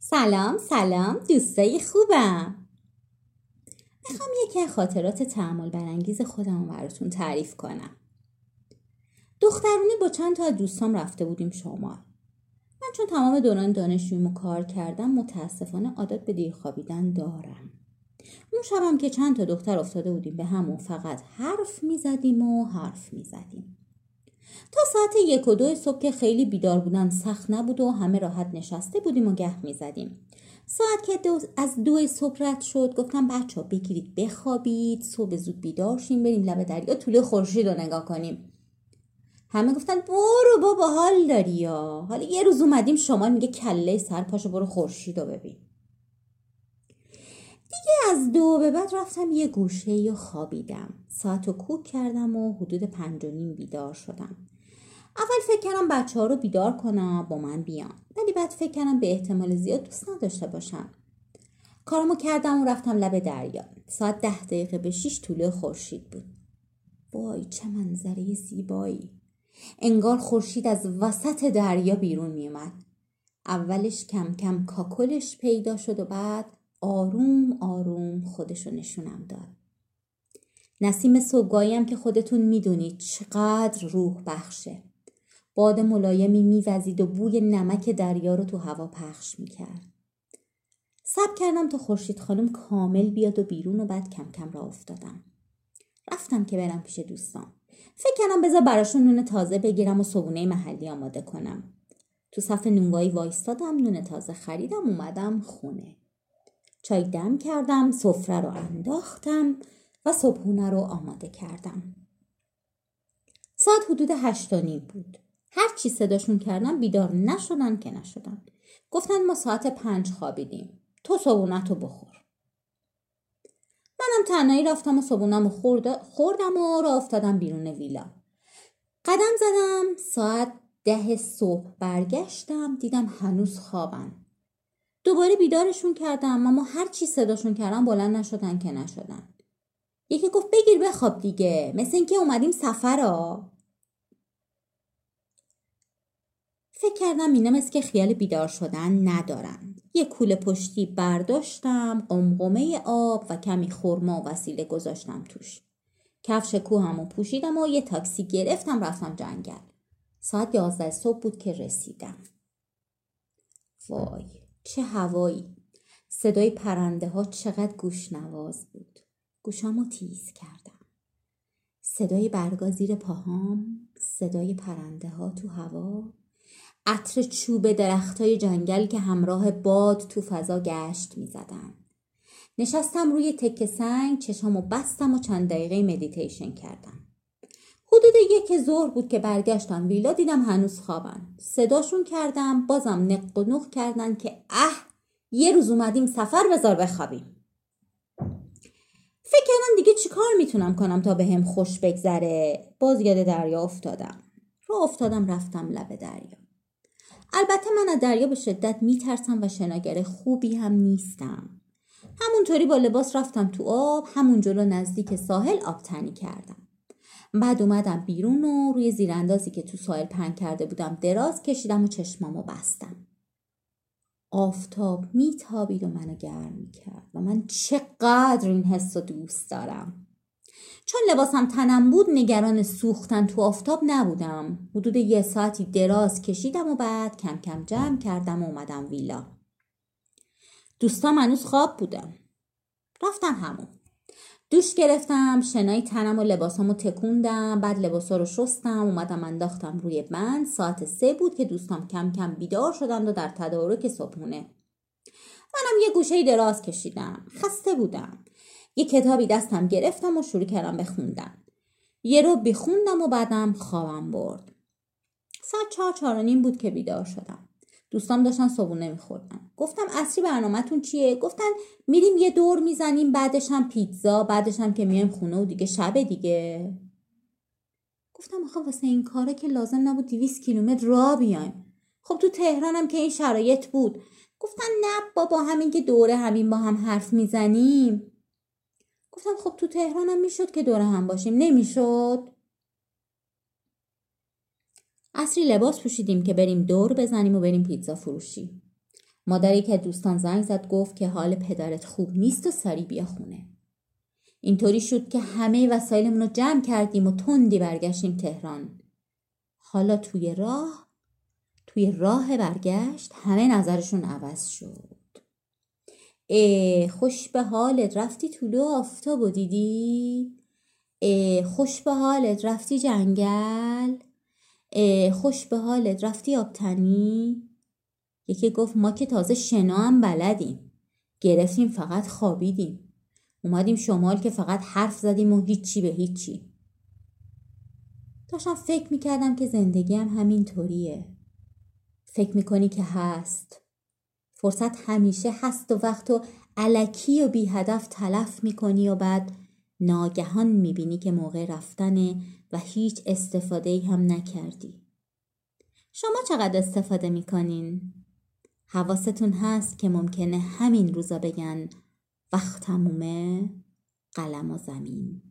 سلام سلام دوستای خوبم. می‌خوام یکی از خاطرات تعمل برانگیز خودم براتون تعریف کنم. دخترونه با چند تا از دوستام رفته بودیم شمال. من چون تمام دوران دانشجویمو کار کردم متاسفانه عادت به دیر خوابیدن دارم. اون شبم که چند تا دختر افتاده بودیم به همون فقط حرف می‌زدیم و حرف می‌زدیم. تا ساعت یک و دو صبح که خیلی بیدار بودن سخت نبود و همه راحت نشسته بودیم و گه می‌زدیم. ساعت که دو از دو صبح رد شد گفتم بچه ها بگیرید بخوابید صبح زود بیدار شیم بریم لب دریا طول خورشید رو نگاه کنیم. همه گفتن برو بابا حال داری یا؟ حالا یه روز اومدیم شما میگه کله سر پاشو برو خورشید رو ببین. دیگه از دو به بعد رفتم یه گوشه یا خوابیدم. ساعت رو کوک کردم و حدود پنج و نیم بیدار شدم. اول فکر کردم بچه ها رو بیدار کنم با من بیان. ولی بعد فکر کردم به احتمال زیاد دوست نداشته باشم. کارمو کردم و رفتم لب دریا. ساعت ده دقیقه به شیش طوله خورشید بود. وای چه منظره زیبایی. انگار خورشید از وسط دریا بیرون میومد اولش کم کم کاکلش پیدا شد و بعد آروم آروم خودشو نشونم داد. نسیم صبحگاهی که خودتون می‌دونید چقدر روح بخشه. باد ملایمی میوزید و بوی نمک دریا رو تو هوا پخش می‌کرد. سب کردم تا خورشید خانم کامل بیاد و بیرون و بعد کم کم را افتادم. رفتم که برم پیش دوستان. فکر کردم بذار براشون نون تازه بگیرم و صبونه محلی آماده کنم. تو صف نونوایی وایستادم نون تازه خریدم اومدم خونه. چای دم کردم سفره رو انداختم و صبحونه رو آماده کردم. ساعت حدود هشت نیم بود. هر چی صداشون کردم بیدار نشدن که نشدن. گفتن ما ساعت پنج خوابیدیم. تو صبونت رو بخور. منم تنهایی رفتم و صبونم رو خوردم و را افتادم بیرون ویلا. قدم زدم ساعت ده صبح برگشتم دیدم هنوز خوابن. دوباره بیدارشون کردم اما هر چی صداشون کردم بلند نشدن که نشدن. یکی گفت بگیر بخواب دیگه مثل اینکه اومدیم سفر فکر کردم اینا مثل که خیال بیدار شدن ندارن. یه کوله پشتی برداشتم قمقمه آب و کمی خورما و وسیله گذاشتم توش. کفش کوهمو پوشیدم و یه تاکسی گرفتم رفتم جنگل. ساعت یازده صبح بود که رسیدم. وای. چه هوایی صدای پرنده ها چقدر گوشنواز بود گوشامو تیز کردم صدای برگا زیر پاهام صدای پرنده ها تو هوا عطر چوب درختای جنگل که همراه باد تو فضا گشت می زدن. نشستم روی تکه سنگ چشامو بستم و چند دقیقه مدیتیشن کردم. حدود یک ظهر بود که برگشتم ویلا دیدم هنوز خوابن. صداشون کردم بازم نق و نق کردن که اه یه روز اومدیم سفر بذار بخوابیم. فکر کردم دیگه چیکار می‌تونم کنم تا به هم خوش بگذره. باز یاد دریا افتادم. رو افتادم رفتم لب دریا. البته من از دریا به شدت میترسم و شناگر خوبی هم نیستم. همونطوری با لباس رفتم تو آب همون جلو نزدیک ساحل آب تنی کردم. بعد اومدم بیرون و روی زیراندازی که تو ساحل پنگ کرده بودم دراز کشیدم و چشمامو بستم. آفتاب میتابید و منو گرم می‌کرد و من چقدر این حس رو دوست دارم. چون لباسم تنم بود نگران سوختن تو آفتاب نبودم. حدود یه ساعتی دراز کشیدم و بعد کم کم جمع کردم و اومدم ویلا. دوستام هنوز خواب بودم رفتم همون. دوش گرفتم شنای تنم و لباسامو تکوندم بعد لباسا رو شستم اومدم انداختم روی بند. ساعت سه بود که دوستام کم کم بیدار شدند و در تدارک صبحونه. منم یه گوشه دراز کشیدم. خسته بودم. یه کتابی دستم گرفتم و شروع کردم بخوندم یه رو بخوندم و بعدم خوابم برد. ساعت چهار چهار نیم بود که بیدار شدم. دوستان داشتن صبونه میخوردن. گفتم اصری برنامهتون چیه؟ گفتن میریم یه دور می‌زنیم بعدش هم پیتزا بعدش هم که میایم خونه و دیگه شب دیگه. گفتم آخه واسه این کاره که لازم نبود 200 کیلومتر را بیایم. خب تو تهرانم که این شرایط بود. گفتن نه بابا همین که دوره همین با هم حرف می‌زنیم. گفتم خب تو تهرانم می‌شد که دوره هم باشیم. نمی‌شد. اصری لباس پوشیدیم که بریم دور بزنیم و بریم پیتزا فروشی. مادری که دوستان زنگ زد گفت که حال پدرت خوب نیست و سری بیا خونه. اینطوری شد که همه وسایلمون رو جمع کردیم و تندی برگشتیم تهران. حالا توی راه توی راه برگشت همه نظرشون عوض شد. ای خوش به حالت رفتی طولو آفتاب و دیدی؟ ای خوش به حالت رفتی جنگل؟ خوش به حالت رفتی آبتنی؟ یکی گفت ما که تازه شنا هم بلدیم. گرفتیم فقط خوابیدیم. اومدیم شمال که فقط حرف زدیم و هیچی به هیچی. داشتم فکر می‌کردم که زندگی هم همین طوریه فکر می‌کنی که هست. فرصت همیشه هست و وقت و علکی و بی هدف تلف می‌کنی و بعد ناگهان می‌بینی که موقع رفتنه و هیچ استفاده هم نکردی شما چقدر استفاده می‌کنین؟ حواستون هست که ممکنه همین روزا بگن وقت تمومه قلم و زمین